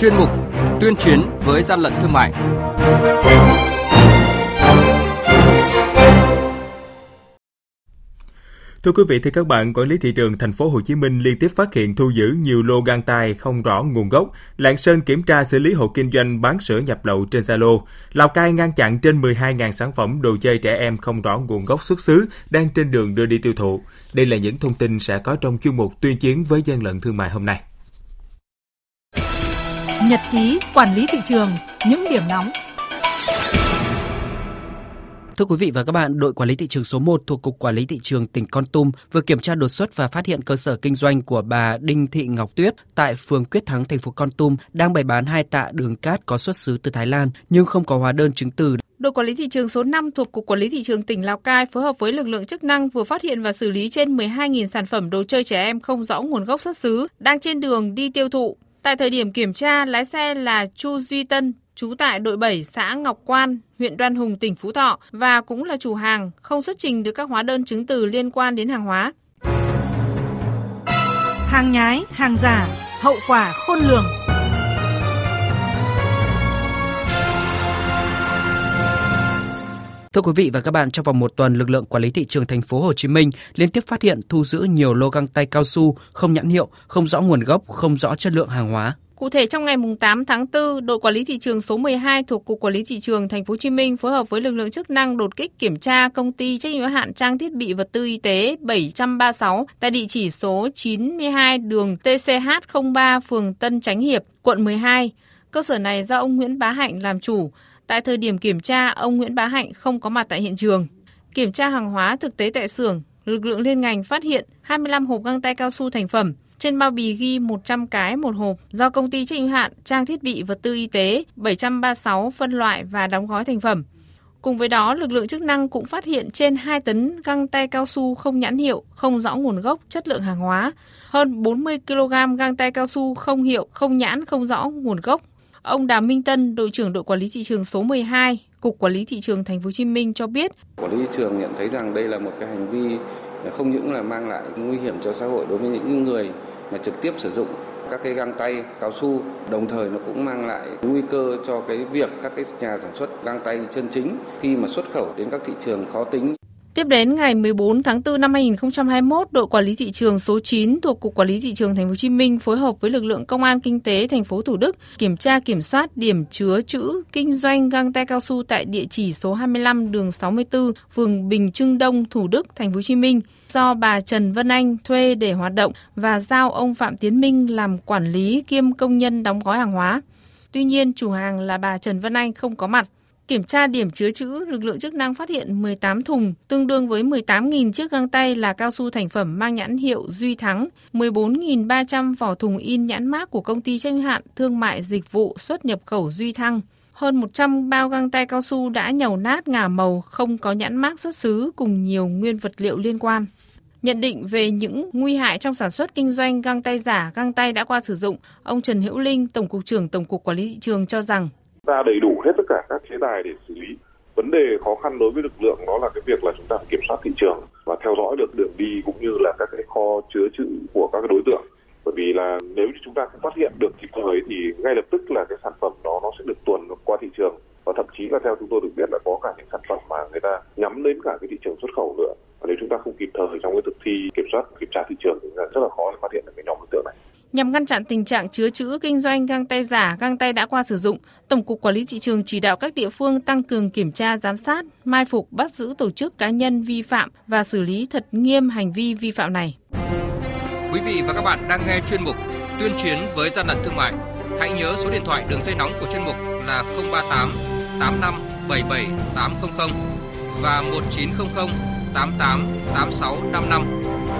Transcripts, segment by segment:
chuyên mục Tuyên chiến với gian lận thương mại. Thưa quý vị, thưa các bạn, quản lý thị trường thành phố Hồ Chí Minh liên tiếp phát hiện thu giữ nhiều lô găng tay không rõ nguồn gốc. Lạng Sơn kiểm tra xử lý hộ kinh doanh bán sữa nhập lậu trên Zalo. Lào Cai ngăn chặn trên 12.000 sản phẩm đồ chơi trẻ em không rõ nguồn gốc xuất xứ đang trên đường đưa đi tiêu thụ. Đây là những thông tin sẽ có trong chuyên mục tuyên chiến với gian lận thương mại hôm nay. Nhật ký quản lý thị trường, những điểm nóng Thưa quý vị và các bạn, đội quản lý thị trường số 1 thuộc Cục Quản lý Thị trường tỉnh Con Tum vừa kiểm tra đột xuất và phát hiện cơ sở kinh doanh của bà Đinh Thị Ngọc Tuyết tại phường Quyết Thắng, thành phố Con Tum đang bày bán hai tạ đường cát có xuất xứ từ Thái Lan nhưng không có hóa đơn chứng từ. Đội quản lý thị trường số 5 thuộc Cục Quản lý Thị trường tỉnh Lào Cai phối hợp với lực lượng chức năng vừa phát hiện và xử lý trên 12.000 sản phẩm đồ chơi trẻ em không rõ nguồn gốc xuất xứ đang trên đường đi tiêu thụ. Tại thời điểm kiểm tra, lái xe là Chu Duy Tân, trú tại đội 7 xã Ngọc Quan, huyện Đoan Hùng, tỉnh Phú Thọ và cũng là chủ hàng, không xuất trình được các hóa đơn chứng từ liên quan đến hàng hóa. Hàng nhái, hàng giả, hậu quả khôn lường. Thưa quý vị và các bạn, trong vòng một tuần, lực lượng quản lý thị trường thành phố Hồ Chí Minh liên tiếp phát hiện thu giữ nhiều lô găng tay cao su không nhãn hiệu, không rõ nguồn gốc, không rõ chất lượng hàng hóa. Cụ thể trong ngày 8 tháng 4, đội quản lý thị trường số 12 thuộc Cục Quản lý thị trường thành phố Hồ Chí Minh phối hợp với lực lượng chức năng đột kích kiểm tra công ty trách nhiệm hữu hạn trang thiết bị vật tư y tế 736 tại địa chỉ số 92 đường TCH 03 phường Tân Chánh Hiệp, quận 12. Cơ sở này do ông Nguyễn Bá Hạnh làm chủ. Tại thời điểm kiểm tra, ông Nguyễn Bá Hạnh không có mặt tại hiện trường. Kiểm tra hàng hóa thực tế tại xưởng, lực lượng liên ngành phát hiện 25 hộp găng tay cao su thành phẩm, trên bao bì ghi 100 cái một hộp do công ty trách nhiệm hạn trang thiết bị vật tư y tế 736 phân loại và đóng gói thành phẩm. Cùng với đó, lực lượng chức năng cũng phát hiện trên 2 tấn găng tay cao su không nhãn hiệu, không rõ nguồn gốc, chất lượng hàng hóa, hơn 40 kg găng tay cao su không hiệu, không nhãn, không rõ nguồn gốc. Ông Đàm Minh Tân, đội trưởng đội quản lý thị trường số 12, Cục Quản lý thị trường Thành phố Hồ Chí Minh cho biết, quản lý thị trường nhận thấy rằng đây là một cái hành vi không những là mang lại nguy hiểm cho xã hội đối với những người mà trực tiếp sử dụng các cái găng tay cao su đồng thời nó cũng mang lại nguy cơ cho cái việc các cái nhà sản xuất găng tay chân chính khi mà xuất khẩu đến các thị trường khó tính. Tiếp đến ngày 14 tháng 4 năm 2021, đội quản lý thị trường số 9 thuộc Cục Quản lý thị trường Thành phố Hồ Chí Minh phối hợp với lực lượng Công an kinh tế thành phố Thủ Đức kiểm tra kiểm soát điểm chứa chữ kinh doanh găng tay cao su tại địa chỉ số 25 đường 64, phường Bình Trưng Đông, Thủ Đức, Thành phố Hồ Chí Minh do bà Trần Vân Anh thuê để hoạt động và giao ông Phạm Tiến Minh làm quản lý kiêm công nhân đóng gói hàng hóa. Tuy nhiên, chủ hàng là bà Trần Vân Anh không có mặt. Kiểm tra điểm chứa chữ, lực lượng chức năng phát hiện 18 thùng, tương đương với 18.000 chiếc găng tay là cao su thành phẩm mang nhãn hiệu Duy Thắng, 14.300 vỏ thùng in nhãn mác của công ty trách nhiệm hạn thương mại dịch vụ xuất nhập khẩu Duy Thăng. Hơn 100 bao găng tay cao su đã nhầu nát ngả màu, không có nhãn mác xuất xứ cùng nhiều nguyên vật liệu liên quan. Nhận định về những nguy hại trong sản xuất kinh doanh găng tay giả, găng tay đã qua sử dụng, ông Trần Hữu Linh, Tổng cục trưởng Tổng cục Quản lý thị trường cho rằng ra đầy đủ hết tất cả các chế tài để xử lý. Vấn đề khó khăn đối với lực lượng đó là cái việc là chúng ta phải kiểm soát thị trường và theo dõi được đường đi cũng như là các cái kho chứa trữ của các đối tượng. Bởi vì là nếu như chúng ta không phát hiện được kịp thời thì ngay lập tức là cái sản phẩm đó nó sẽ được tuồn qua thị trường và thậm chí là theo chúng tôi được biết là có cả những sản phẩm mà người ta nhắm đến cả cái thị trường xuất khẩu nữa và nếu chúng ta không kịp thời trong cái thực thi kiểm soát, kiểm tra thị trường thì rất là khó để phát hiện được cái nhóm đối tượng này. Nhằm ngăn chặn tình trạng chứa chữ kinh doanh găng tay giả, găng tay đã qua sử dụng, Tổng cục Quản lý thị trường chỉ đạo các địa phương tăng cường kiểm tra giám sát, mai phục bắt giữ tổ chức cá nhân vi phạm và xử lý thật nghiêm hành vi vi phạm này. Quý vị và các bạn đang nghe chuyên mục Tuyên chiến với gian lận thương mại. Hãy nhớ số điện thoại đường dây nóng của chuyên mục là 038 85 77 800 và 1900 88 86 55.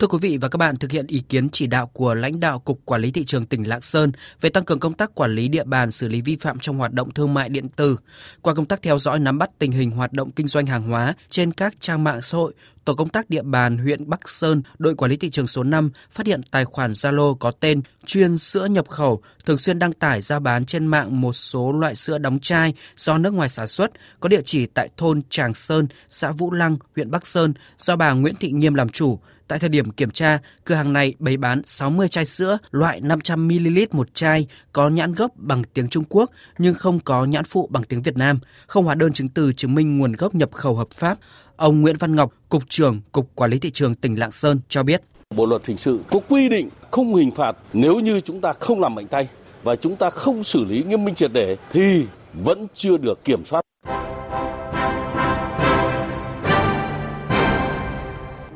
Thưa quý vị và các bạn, thực hiện ý kiến chỉ đạo của lãnh đạo Cục Quản lý Thị trường tỉnh Lạng Sơn về tăng cường công tác quản lý địa bàn xử lý vi phạm trong hoạt động thương mại điện tử. Qua công tác theo dõi nắm bắt tình hình hoạt động kinh doanh hàng hóa trên các trang mạng xã hội, Tổ công tác địa bàn huyện Bắc Sơn, đội quản lý thị trường số 5 phát hiện tài khoản Zalo có tên chuyên sữa nhập khẩu thường xuyên đăng tải ra bán trên mạng một số loại sữa đóng chai do nước ngoài sản xuất, có địa chỉ tại thôn Tràng Sơn, xã Vũ Lăng, huyện Bắc Sơn do bà Nguyễn Thị Nghiêm làm chủ. Tại thời điểm kiểm tra, cửa hàng này bày bán 60 chai sữa loại 500ml một chai có nhãn gốc bằng tiếng Trung Quốc nhưng không có nhãn phụ bằng tiếng Việt Nam, không hóa đơn chứng từ chứng minh nguồn gốc nhập khẩu hợp pháp. Ông Nguyễn Văn Ngọc, Cục trưởng Cục Quản lý Thị trường tỉnh Lạng Sơn cho biết. Bộ luật hình sự có quy định không hình phạt nếu như chúng ta không làm mạnh tay và chúng ta không xử lý nghiêm minh triệt để thì vẫn chưa được kiểm soát.